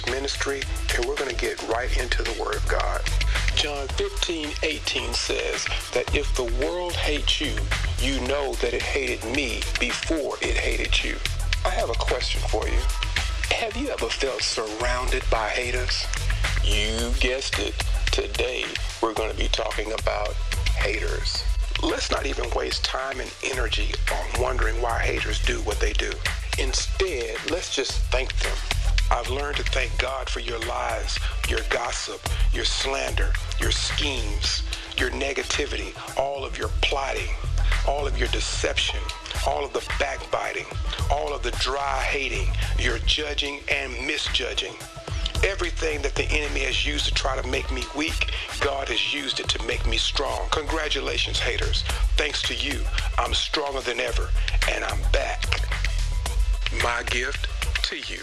this ministry, and we're going to get right into the Word of God. John 15, 18 says that if the world hates you, you know that it hated me before it hated you. I have a question for you. Have you ever felt surrounded by haters? You guessed it. Today, we're going to be talking about haters. Let's not even waste time and energy on wondering why haters do what they do. Instead, let's just thank them. I've learned to thank God for your lies, your gossip, your slander, your schemes, your negativity, all of your plotting, all of your deception, all of the backbiting, all of the dry hating, your judging and misjudging. Everything that the enemy has used to try to make me weak, God has used it to make me strong. Congratulations, haters. Thanks to you, I'm stronger than ever, and I'm back. My gift to you.